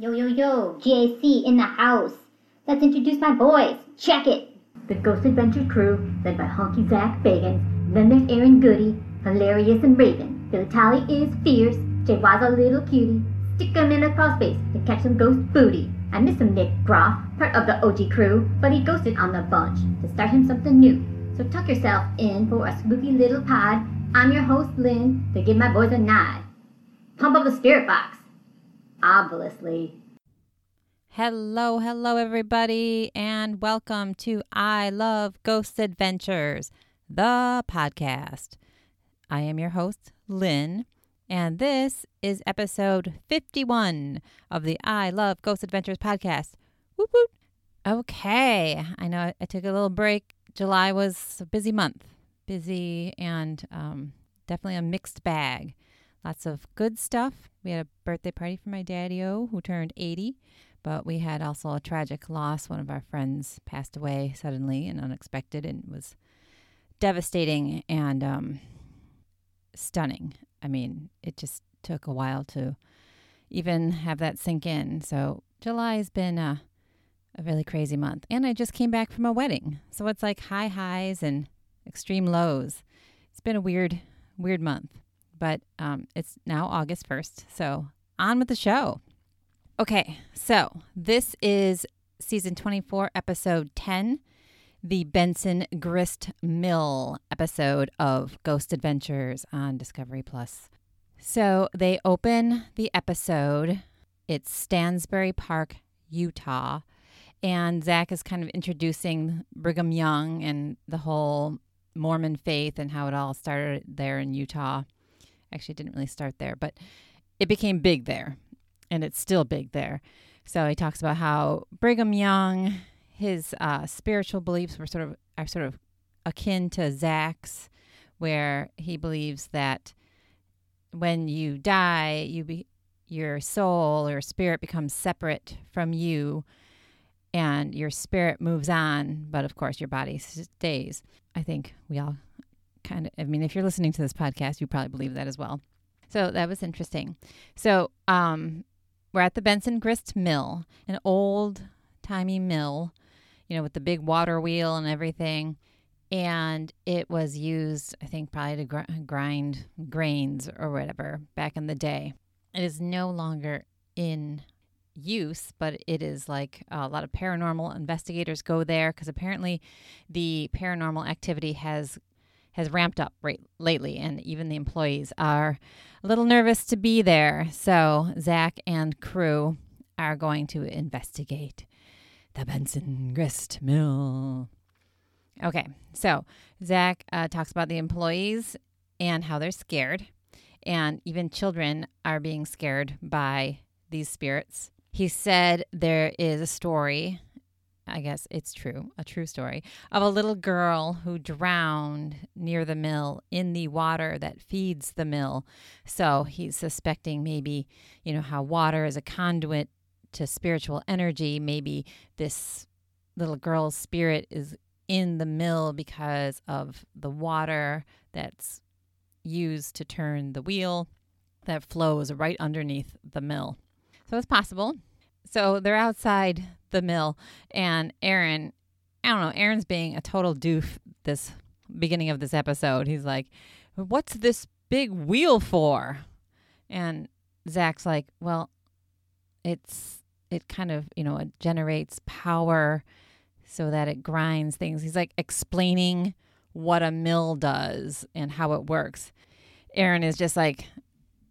Yo, yo, yo, GAC in the house. Let's introduce my boys. Check it. The Ghost Adventure crew, led by Honky Zach Bagans. Then there's Aaron Goody, hilarious and Raven. Billy is fierce. Jay Wise a little cutie. Stick 'em in a crawl space to catch some ghost booty. I miss him, Nick Groff, part of the OG crew, but he ghosted on the bunch to start him something new. So tuck yourself in for a spooky little pod. I'm your host, Lynn, to give my boys a nod. Pump up the spirit box. Obviously. Hello, hello, everybody, and welcome to I Love Ghost Adventures, the podcast. I am your host, Lynn, and this is episode 51 of the I Love Ghost Adventures podcast. Whoop, whoop. Okay, I know I took a little break. July was a busy month, busy and um, definitely a mixed bag. Lots of good stuff. We had a birthday party for my daddy O, who turned 80, but we had also a tragic loss. One of our friends passed away suddenly and unexpected, and was devastating and um, stunning. I mean, it just took a while to even have that sink in. So July has been a, a really crazy month. And I just came back from a wedding. So it's like high highs and extreme lows. It's been a weird, weird month. But um, it's now August 1st. So on with the show. Okay, so this is season 24, episode 10, the Benson Grist Mill episode of Ghost Adventures on Discovery Plus. So they open the episode. It's Stansbury Park, Utah. And Zach is kind of introducing Brigham Young and the whole Mormon faith and how it all started there in Utah. Actually, didn't really start there, but it became big there and it's still big there. So he talks about how Brigham Young, his uh, spiritual beliefs were sort of are sort of akin to Zach's, where he believes that when you die, you be your soul or spirit becomes separate from you, and your spirit moves on, but of course your body stays. I think we all kind of. I mean, if you're listening to this podcast, you probably believe that as well. So that was interesting. So um, we're at the Benson Grist Mill, an old timey mill, you know, with the big water wheel and everything. And it was used, I think, probably to gr- grind grains or whatever back in the day. It is no longer in use, but it is like a lot of paranormal investigators go there because apparently the paranormal activity has has ramped up right lately, and even the employees are a little nervous to be there. So Zach and crew are going to investigate the Benson Grist Mill. Okay, so Zach uh, talks about the employees and how they're scared, and even children are being scared by these spirits. He said there is a story I guess it's true, a true story, of a little girl who drowned near the mill in the water that feeds the mill. So he's suspecting maybe, you know, how water is a conduit to spiritual energy. Maybe this little girl's spirit is in the mill because of the water that's used to turn the wheel that flows right underneath the mill. So it's possible. So they're outside the mill, and Aaron, I don't know, Aaron's being a total doof this beginning of this episode. He's like, What's this big wheel for? And Zach's like, Well, it's, it kind of, you know, it generates power so that it grinds things. He's like explaining what a mill does and how it works. Aaron is just like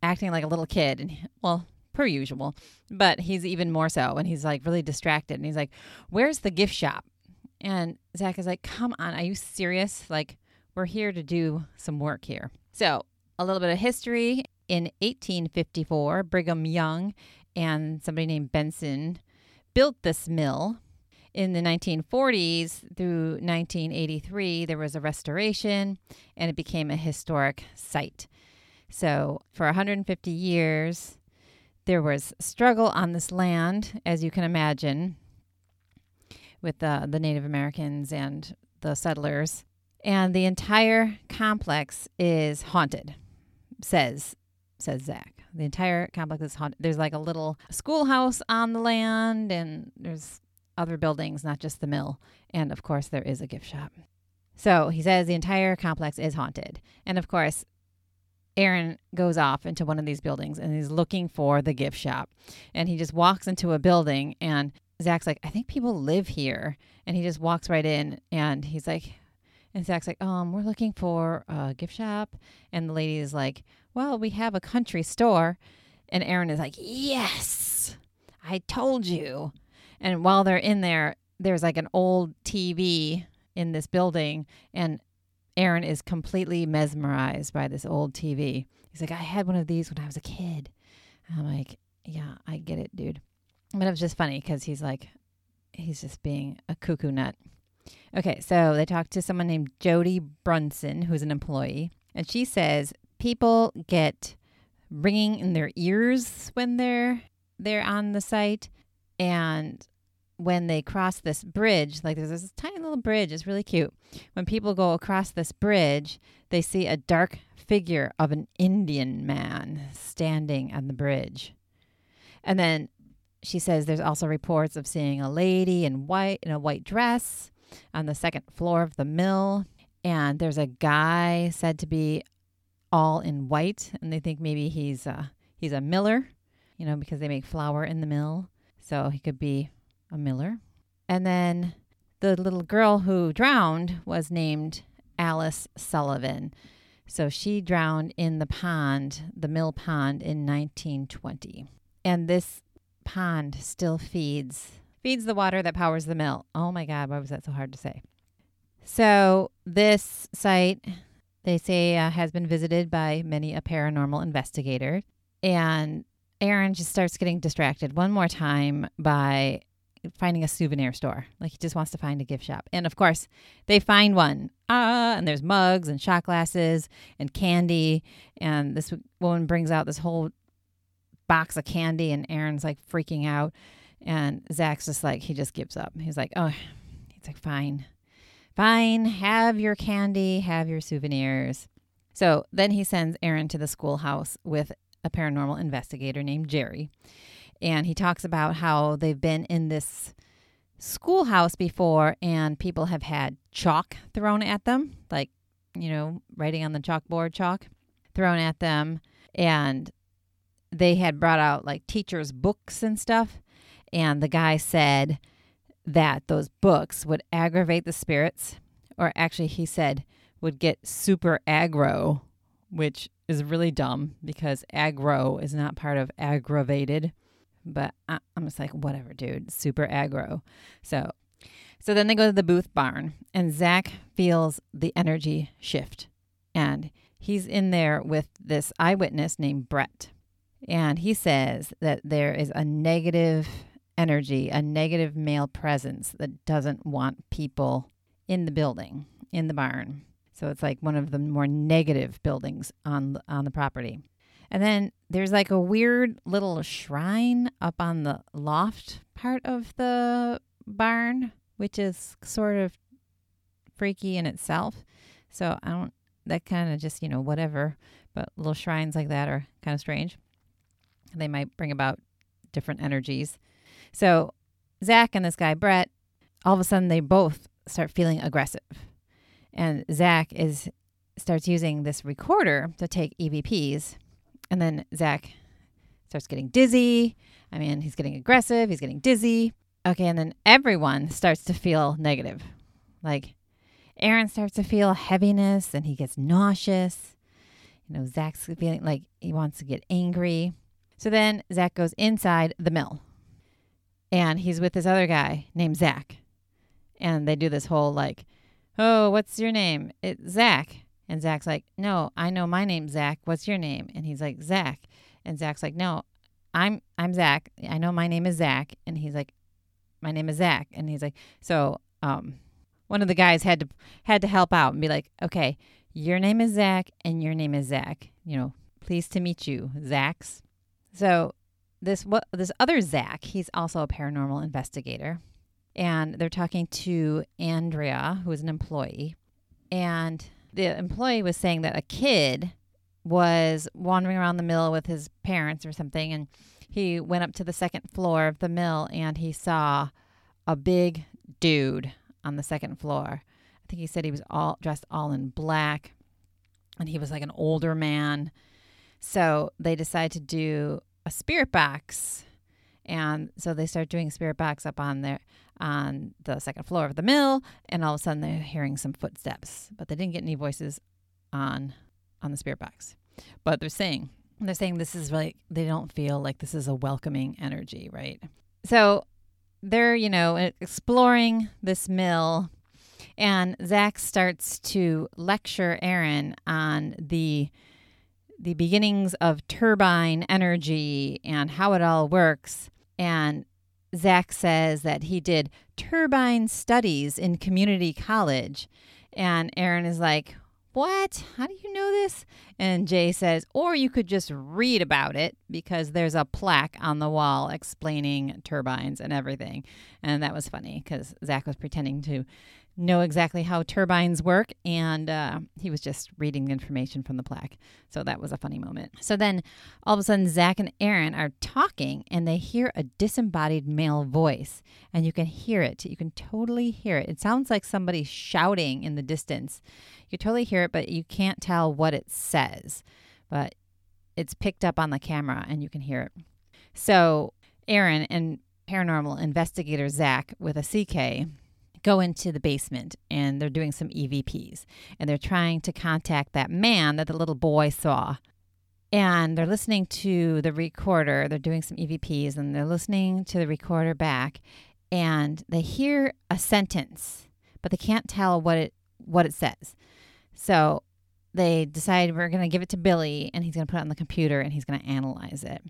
acting like a little kid. And, well, per usual, but he's even more so. And he's like really distracted. And he's like, Where's the gift shop? And Zach is like, Come on, are you serious? Like, we're here to do some work here. So, a little bit of history. In 1854, Brigham Young and somebody named Benson built this mill. In the 1940s through 1983, there was a restoration and it became a historic site. So, for 150 years, there was struggle on this land, as you can imagine, with uh, the Native Americans and the settlers. And the entire complex is haunted, says says Zach. The entire complex is haunted. There's like a little schoolhouse on the land, and there's other buildings, not just the mill. And of course, there is a gift shop. So he says the entire complex is haunted. And of course, Aaron goes off into one of these buildings and he's looking for the gift shop. And he just walks into a building and Zach's like, I think people live here. And he just walks right in and he's like, and Zach's like, um, we're looking for a gift shop. And the lady is like, well, we have a country store. And Aaron is like, yes, I told you. And while they're in there, there's like an old TV in this building. And Aaron is completely mesmerized by this old TV. He's like, I had one of these when I was a kid. And I'm like, yeah, I get it, dude. But it was just funny because he's like, he's just being a cuckoo nut. Okay, so they talked to someone named Jody Brunson, who's an employee, and she says people get ringing in their ears when they're they're on the site, and when they cross this bridge, like there's this tiny little bridge, it's really cute. When people go across this bridge, they see a dark figure of an Indian man standing on the bridge. And then she says there's also reports of seeing a lady in white in a white dress on the second floor of the mill. And there's a guy said to be all in white, and they think maybe he's a, he's a miller, you know, because they make flour in the mill. So he could be a miller. And then the little girl who drowned was named Alice Sullivan. So she drowned in the pond, the mill pond, in 1920. And this pond still feeds feeds the water that powers the mill. Oh my God, why was that so hard to say? So this site, they say, uh, has been visited by many a paranormal investigator, and Aaron just starts getting distracted one more time by finding a souvenir store. Like he just wants to find a gift shop. And of course, they find one. Ah, and there's mugs and shot glasses and candy. And this woman brings out this whole box of candy, and Aaron's like freaking out. And Zach's just like, he just gives up. He's like, oh, he's like, fine, fine, have your candy, have your souvenirs. So then he sends Aaron to the schoolhouse with a paranormal investigator named Jerry and he talks about how they've been in this schoolhouse before and people have had chalk thrown at them, like, you know, writing on the chalkboard chalk thrown at them. And they had brought out like teachers' books and stuff. And the guy said that those books would aggravate the spirits, or actually, he said would get super aggro, which is really dumb because aggro is not part of aggravated but I, am just like, whatever, dude, super aggro. So, so then they go to the booth barn, and Zach feels the energy shift, and he's in there with this eyewitness named Brett, and he says that there is a negative energy, a negative male presence that doesn't want people in the building, in the barn. So it's like one of the more negative buildings on on the property. And then there's like a weird little shrine up on the loft part of the barn, which is sort of freaky in itself. So I don't, that kind of just, you know, whatever. But little shrines like that are kind of strange. They might bring about different energies. So Zach and this guy, Brett, all of a sudden they both start feeling aggressive. And Zach is starts using this recorder to take EVPs and then Zach starts getting dizzy. I mean, he's getting aggressive, he's getting dizzy. Okay, and then everyone starts to feel negative. Like Aaron starts to feel heaviness and he gets nauseous. You know, Zach's feeling like he wants to get angry. So then Zach goes inside the mill and he's with this other guy named Zach. And they do this whole like, oh, what's your name? It's Zach. And Zach's like, No, I know my name's Zach. What's your name? And he's like, Zach. And Zach's like, No, I'm I'm Zach. I know my name is Zach. And he's like, My name is Zach. And he's like, So um one of the guys had to had to help out and be like, Okay, your name is Zach and your name is Zach. You know, pleased to meet you, Zach's. So this what this other Zach, he's also a paranormal investigator. And they're talking to Andrea, who is an employee. And the employee was saying that a kid was wandering around the mill with his parents or something, and he went up to the second floor of the mill and he saw a big dude on the second floor. I think he said he was all dressed all in black and he was like an older man. So they decided to do a spirit box. And so they start doing spirit box up on there on the second floor of the mill, and all of a sudden they're hearing some footsteps, but they didn't get any voices on on the spirit box. But they're saying they're saying this is like they don't feel like this is a welcoming energy, right? So they're you know exploring this mill, and Zach starts to lecture Aaron on the the beginnings of turbine energy and how it all works. And Zach says that he did turbine studies in community college. And Aaron is like, What? How do you know this? And Jay says, Or you could just read about it because there's a plaque on the wall explaining turbines and everything. And that was funny because Zach was pretending to know exactly how turbines work, and uh, he was just reading information from the plaque. So that was a funny moment. So then all of a sudden, Zach and Aaron are talking, and they hear a disembodied male voice, and you can hear it. You can totally hear it. It sounds like somebody shouting in the distance. You totally hear it, but you can't tell what it says. But it's picked up on the camera, and you can hear it. So Aaron and paranormal investigator Zach with a CK go into the basement and they're doing some EVPs and they're trying to contact that man that the little boy saw. And they're listening to the recorder. They're doing some EVPs and they're listening to the recorder back and they hear a sentence, but they can't tell what it what it says. So they decide we're going to give it to Billy and he's going to put it on the computer and he's going to analyze it.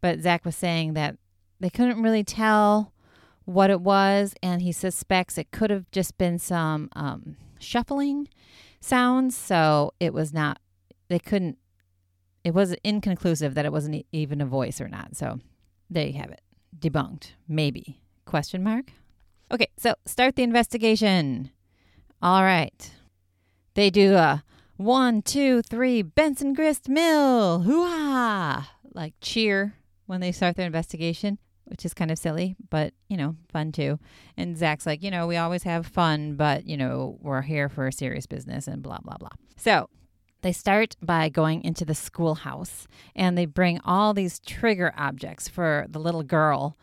But Zach was saying that they couldn't really tell what it was, and he suspects it could have just been some um, shuffling sounds. So it was not, they couldn't, it was inconclusive that it wasn't even a voice or not. So there you have it. Debunked. Maybe. Question mark? Okay, so start the investigation. All right. They do a one, two, three, Benson Grist Mill. Hoo Like cheer when they start their investigation which is kind of silly, but you know, fun too. And Zach's like, you know, we always have fun, but you know, we're here for a serious business and blah, blah, blah. So they start by going into the schoolhouse and they bring all these trigger objects for the little girl.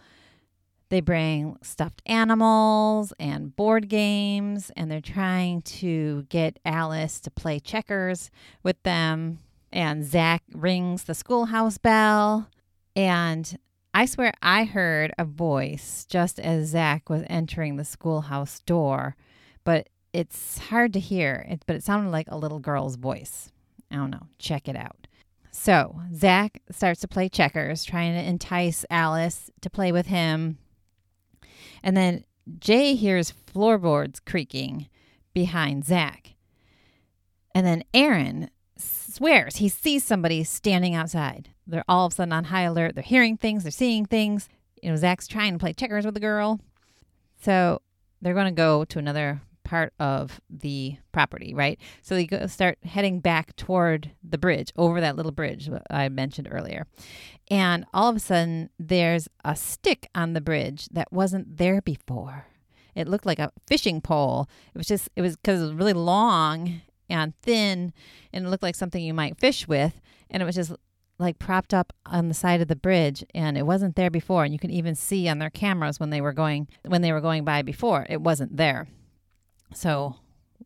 They bring stuffed animals and board games, and they're trying to get Alice to play checkers with them. And Zach rings the schoolhouse bell. And I swear I heard a voice just as Zach was entering the schoolhouse door, but it's hard to hear, it, but it sounded like a little girl's voice. I don't know. Check it out. So Zach starts to play checkers, trying to entice Alice to play with him. And then Jay hears floorboards creaking behind Zach. And then Aaron swears he sees somebody standing outside. They're all of a sudden on high alert. They're hearing things, they're seeing things. You know, Zach's trying to play checkers with the girl. So they're going to go to another part of the property, right? So they go start heading back toward the bridge, over that little bridge I mentioned earlier. And all of a sudden, there's a stick on the bridge that wasn't there before. It looked like a fishing pole. It was just, it was because it was really long and thin and it looked like something you might fish with. And it was just like propped up on the side of the bridge and it wasn't there before and you can even see on their cameras when they were going when they were going by before it wasn't there. So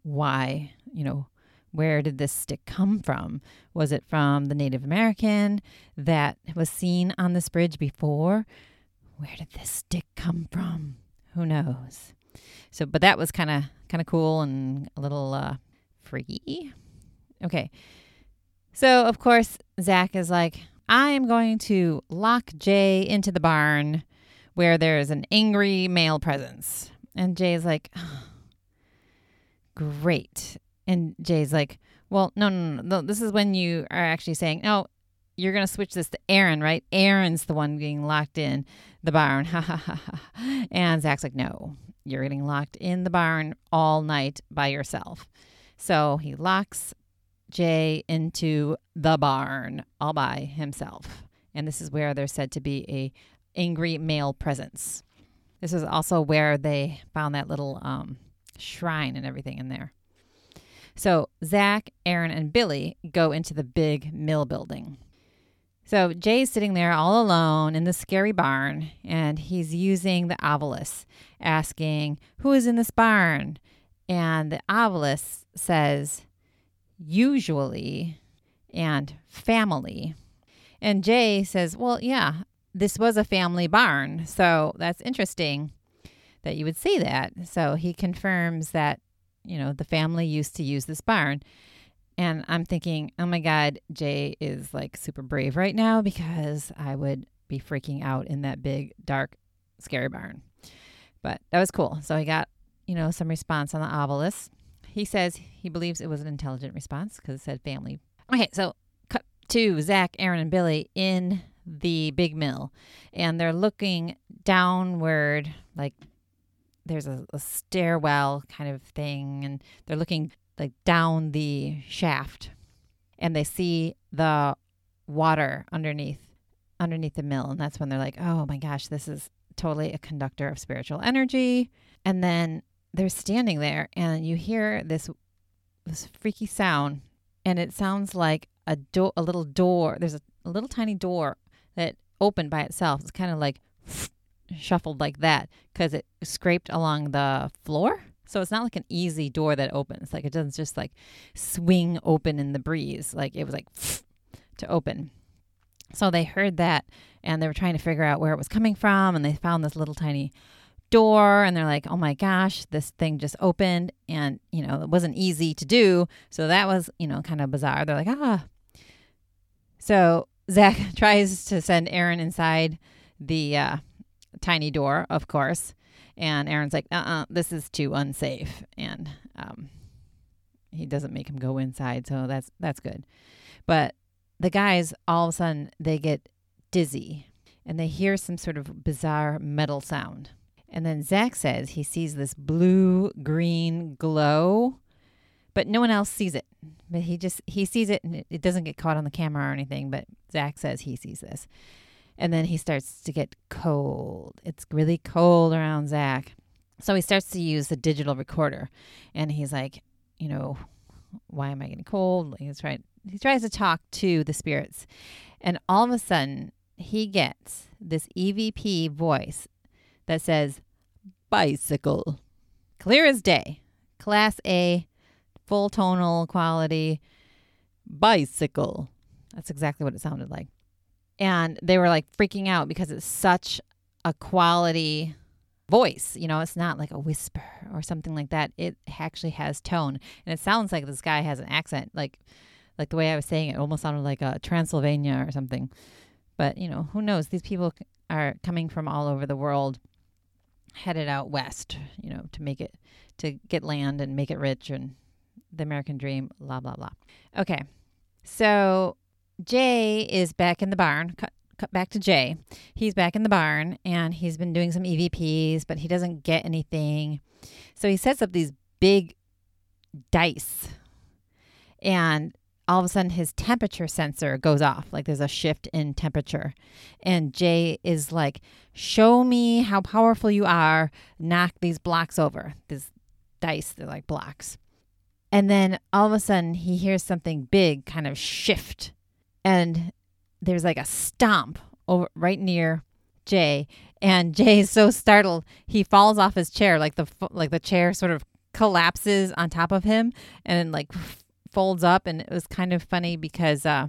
why you know where did this stick come from? Was it from the native american that was seen on this bridge before? Where did this stick come from? Who knows? So but that was kind of kind of cool and a little uh freaky okay so, of course, Zach is like, I am going to lock Jay into the barn where there's an angry male presence. And Jay's like, oh, great. And Jay's like, well, no, no, no, no. This is when you are actually saying, no, you're going to switch this to Aaron, right? Aaron's the one being locked in the barn. Ha ha ha!" and Zach's like, no, you're getting locked in the barn all night by yourself. So he locks Jay into the barn all by himself. And this is where there's said to be a angry male presence. This is also where they found that little um, shrine and everything in there. So Zach, Aaron, and Billy go into the big mill building. So Jay's sitting there all alone in the scary barn, and he's using the ovilus, asking, Who is in this barn? And the ovilus says, Usually, and family. And Jay says, Well, yeah, this was a family barn. So that's interesting that you would say that. So he confirms that, you know, the family used to use this barn. And I'm thinking, oh my God, Jay is like super brave right now because I would be freaking out in that big, dark, scary barn. But that was cool. So he got, you know, some response on the ovilus. He says he believes it was an intelligent response because it said family. Okay, so cut to Zach, Aaron, and Billy in the big mill. And they're looking downward, like there's a, a stairwell kind of thing. And they're looking like down the shaft and they see the water underneath underneath the mill and that's when they're like oh my gosh this is totally a conductor of spiritual energy and then they're standing there and you hear this this freaky sound and it sounds like a door a little door there's a, a little tiny door that opened by itself it's kind of like shuffled like that because it scraped along the floor so it's not like an easy door that opens. Like it doesn't just like swing open in the breeze. Like it was like to open. So they heard that and they were trying to figure out where it was coming from and they found this little tiny door and they're like, "Oh my gosh, this thing just opened." And, you know, it wasn't easy to do. So that was, you know, kind of bizarre. They're like, "Ah." So Zach tries to send Aaron inside the uh, tiny door, of course. And Aaron's like, uh uh-uh, uh this is too unsafe. And um, he doesn't make him go inside. So that's, that's good. But the guys, all of a sudden, they get dizzy and they hear some sort of bizarre metal sound. And then Zach says he sees this blue green glow, but no one else sees it. But he just he sees it and it, it doesn't get caught on the camera or anything. But Zach says he sees this. And then he starts to get cold. It's really cold around Zach. So he starts to use the digital recorder. And he's like, you know, why am I getting cold? He's trying he tries to talk to the spirits. And all of a sudden he gets this EVP voice that says bicycle. Clear as day. Class A, full tonal quality, bicycle. That's exactly what it sounded like and they were like freaking out because it's such a quality voice. You know, it's not like a whisper or something like that. It actually has tone, and it sounds like this guy has an accent, like like the way I was saying it, almost sounded like a Transylvania or something. But you know, who knows? These people are coming from all over the world, headed out west. You know, to make it to get land and make it rich and the American dream. Blah blah blah. Okay, so Jay is back in the barn. Cut, cut back to Jay. He's back in the barn and he's been doing some EVPs, but he doesn't get anything. So he sets up these big dice. And all of a sudden his temperature sensor goes off like there's a shift in temperature. And jay is like show me how powerful you are. Knock these blocks over these dice they're like blocks. And then all of a sudden he hears something big kind of shift. And there's like a stomp over right near Jay, and Jay is so startled he falls off his chair, like the like the chair sort of collapses on top of him and like folds up, and it was kind of funny because uh,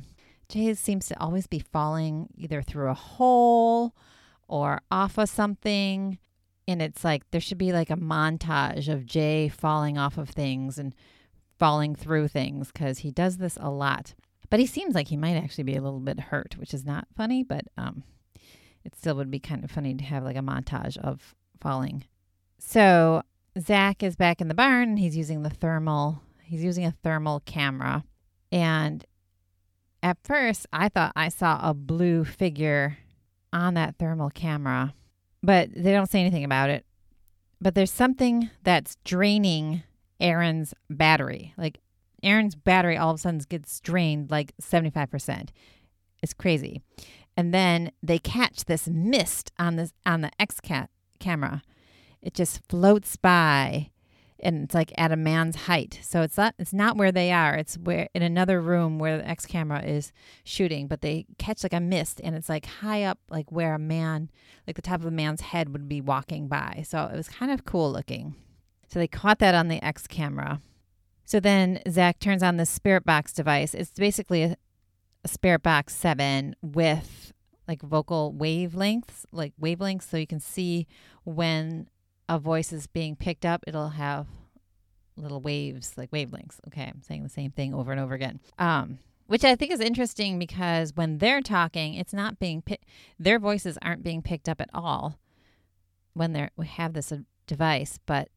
Jay seems to always be falling either through a hole or off of something. And it's like there should be like a montage of Jay falling off of things and falling through things because he does this a lot. But he seems like he might actually be a little bit hurt, which is not funny, but um, it still would be kind of funny to have like a montage of falling. So Zach is back in the barn and he's using the thermal, he's using a thermal camera. And at first, I thought I saw a blue figure on that thermal camera, but they don't say anything about it. But there's something that's draining Aaron's battery. Like Aaron's battery all of a sudden gets drained like 75%. It's crazy. And then they catch this mist on this on the X cat camera. It just floats by and it's like at a man's height. So it's not it's not where they are. It's where in another room where the X camera is shooting, but they catch like a mist and it's like high up like where a man like the top of a man's head would be walking by. So it was kind of cool looking. So they caught that on the X camera. So then Zach turns on the Spirit Box device. It's basically a, a Spirit Box 7 with like vocal wavelengths, like wavelengths so you can see when a voice is being picked up, it'll have little waves, like wavelengths. Okay, I'm saying the same thing over and over again. Um, which I think is interesting because when they're talking, it's not being pi- their voices aren't being picked up at all when they're we have this uh, device, but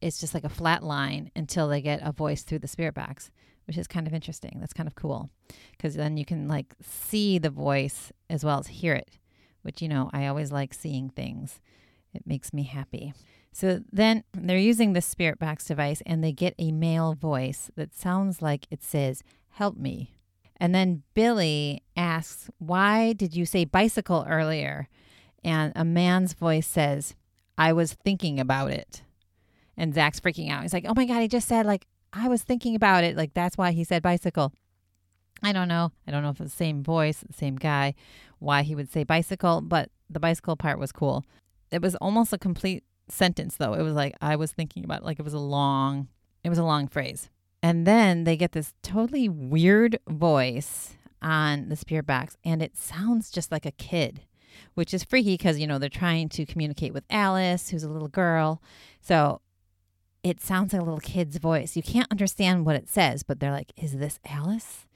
it's just like a flat line until they get a voice through the spirit box, which is kind of interesting. That's kind of cool because then you can like see the voice as well as hear it, which you know I always like seeing things. It makes me happy. So then they're using the spirit box device and they get a male voice that sounds like it says, Help me. And then Billy asks, Why did you say bicycle earlier? And a man's voice says, I was thinking about it. And Zach's freaking out. He's like, Oh my God, he just said, like, I was thinking about it. Like, that's why he said bicycle. I don't know. I don't know if it's the same voice, the same guy, why he would say bicycle, but the bicycle part was cool. It was almost a complete sentence though. It was like I was thinking about it, like it was a long it was a long phrase. And then they get this totally weird voice on the spirit box and it sounds just like a kid, which is freaky because you know they're trying to communicate with Alice, who's a little girl. So it sounds like a little kid's voice. You can't understand what it says, but they're like, "Is this Alice?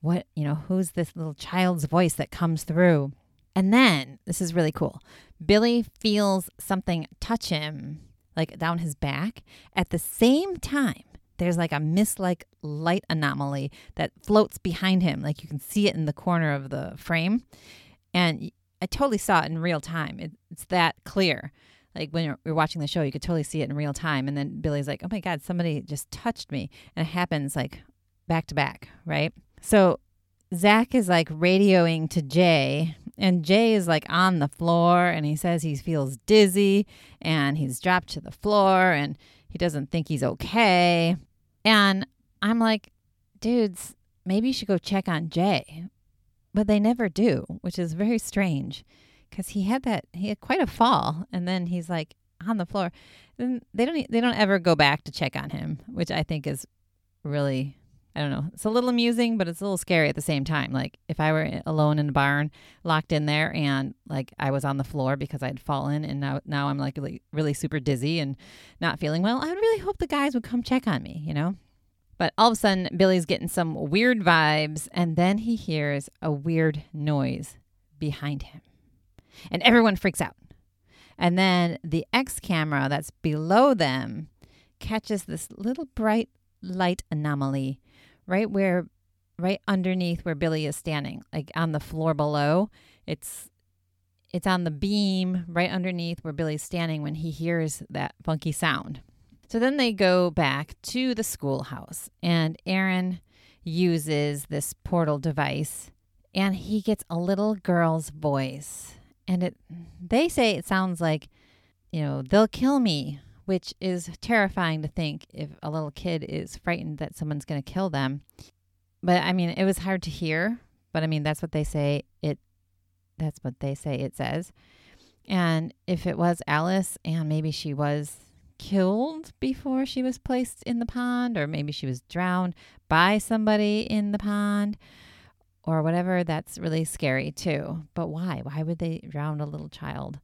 What, you know, who's this little child's voice that comes through?" And then, this is really cool. Billy feels something touch him, like down his back. At the same time, there's like a mist like light anomaly that floats behind him. Like you can see it in the corner of the frame. And I totally saw it in real time. It, it's that clear. Like when you're, you're, watching the show, you could totally see it in real time. And then Billy's like, oh my God, somebody just touched me. And it happens like back to back, right? So Zach is like radioing to Jay and Jay is like on the floor and he says he feels dizzy and he's dropped to the floor and he doesn't think he's okay. And I'm like, dudes, maybe you should go check on Jay. But they never do, which is very strange because he had that, he had quite a fall. And then he's like on the floor. Then they don't, they don't ever go back to check on him, which I think is really I don't know. It's a little amusing, but it's a little scary at the same time. Like if I were alone in a barn, locked in there, and like I was on the floor because I'd fallen, and now now I'm like really, really super dizzy and not feeling well. I would really hope the guys would come check on me, you know. But all of a sudden, Billy's getting some weird vibes, and then he hears a weird noise behind him, and everyone freaks out. And then the X camera that's below them catches this little bright light anomaly right where right underneath where Billy is standing, like on the floor below. It's it's on the beam right underneath where Billy's standing when he hears that funky sound. So then they go back to the schoolhouse and Aaron uses this portal device and he gets a little girl's voice. And it they say it sounds like, you know, they'll kill me which is terrifying to think if a little kid is frightened that someone's going to kill them. But I mean, it was hard to hear, but I mean, that's what they say it that's what they say it says. And if it was Alice and maybe she was killed before she was placed in the pond or maybe she was drowned by somebody in the pond or whatever, that's really scary too. But why? Why would they drown a little child?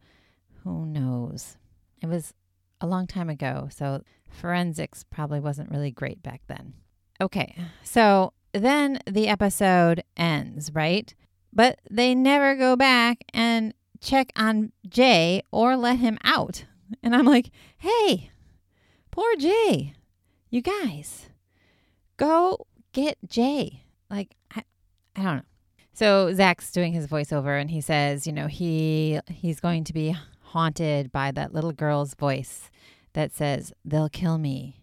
Who knows? It was a long time ago. So forensics probably wasn't really great back then. Okay, so then the episode ends, right? But they never go back and check on Jay or let him out. And I'm like, hey, poor Jay. You guys, go get Jay. Like, I, I don't know. So Zach's doing his voiceover and he says, you know, he he's going to be haunted by that little girl's voice that says, They'll kill me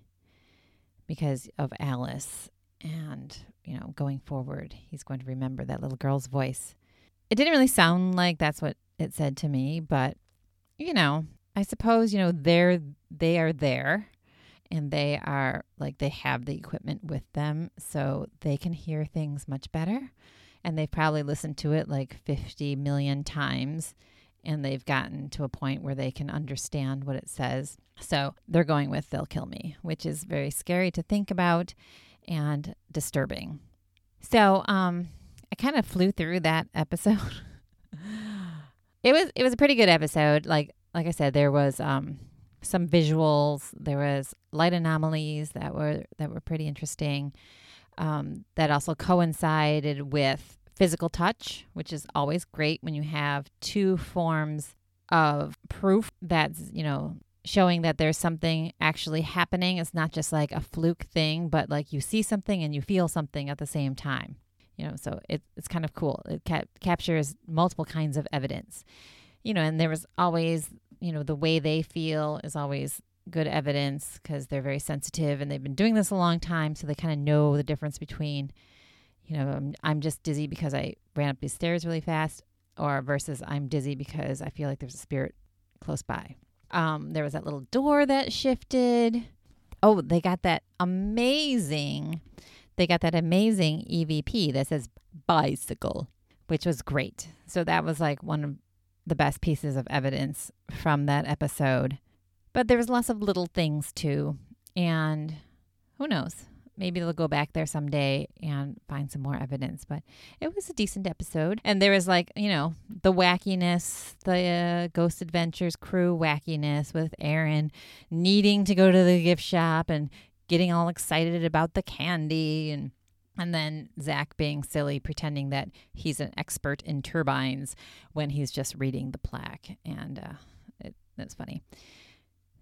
because of Alice. And, you know, going forward, he's going to remember that little girl's voice. It didn't really sound like that's what it said to me, but, you know, I suppose, you know, they're, they are there and they are like, they have the equipment with them so they can hear things much better. And they've probably listened to it like 50 million times and they've gotten to a point where they can understand what it says. So they're going with They'll Kill Me, which is very scary to think about and disturbing. So um, I kind of flew through that episode. it was it was a pretty good episode. Like like I said, there was um, some visuals, there was light anomalies that were that were pretty interesting. Um, that also coincided with physical touch, which is always great when you have two forms of proof that's, you know, showing that there's something actually happening. It's not just like a fluke thing, but like you see something and you feel something at the same time. You know, so it, it's kind of cool. It cap- captures multiple kinds of evidence. You know, and there was always, you know, the way they feel is always good evidence because they're very sensitive and they've been doing this a long time. So they kind of know the difference between you know, I'm, I'm just dizzy because I ran up these stairs really fast, or versus I'm dizzy because I feel like there's a spirit close by. Um, there was that little door that shifted. Oh, they got that amazing, they got that amazing EVP that says bicycle, which was great. So that was like one of the best pieces of evidence from that episode. But there was lots of little things too. And who knows? Maybe they'll go back there someday and find some more evidence. But it was a decent episode. And there was like, you know, the wackiness, the uh, Ghost Adventures crew wackiness with Aaron needing to go to the gift shop and getting all excited about the candy and and then Zach being silly, pretending that he's an expert in turbines when he's just reading the plaque, and uh, it, it's funny.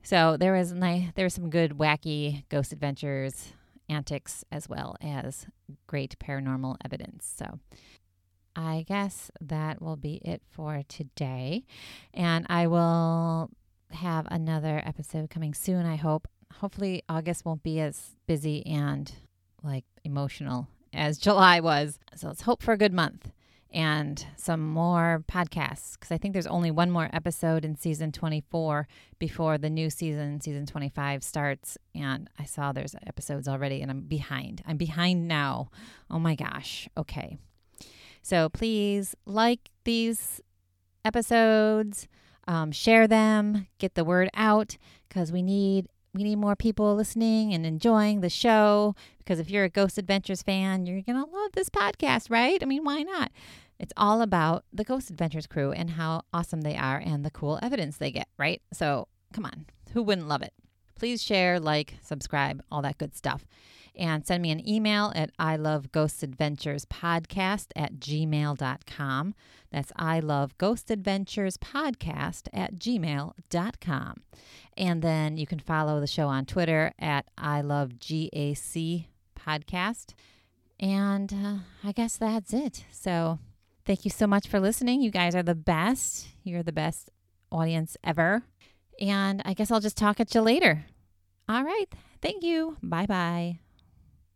So there was nice, there was some good wacky ghost adventures antics as well as great paranormal evidence. So I guess that will be it for today. And I will have another episode coming soon, I hope. Hopefully, August won't be as busy and like emotional as July was. So let's hope for a good month and some more podcasts because I think there's only one more episode in season 24 before the new season, season 25, starts. And I saw there's episodes already and I'm behind. I'm behind now. Oh my gosh. Okay. So please like these episodes, um, share them, get the word out because we need we need more people listening and enjoying the show because if you're a Ghost Adventures fan, you're going to love this podcast, right? I mean, why not? It's all about the Ghost Adventures crew and how awesome they are and the cool evidence they get, right? So come on, who wouldn't love it? Please share, like, subscribe, all that good stuff. And send me an email at I love ghost adventures podcast at gmail.com. That's I love ghost adventures podcast at gmail.com. And then you can follow the show on Twitter at I love GAC podcast. And uh, I guess that's it. So Thank you so much for listening. You guys are the best. You're the best audience ever. And I guess I'll just talk at you later. All right. Thank you. Bye bye.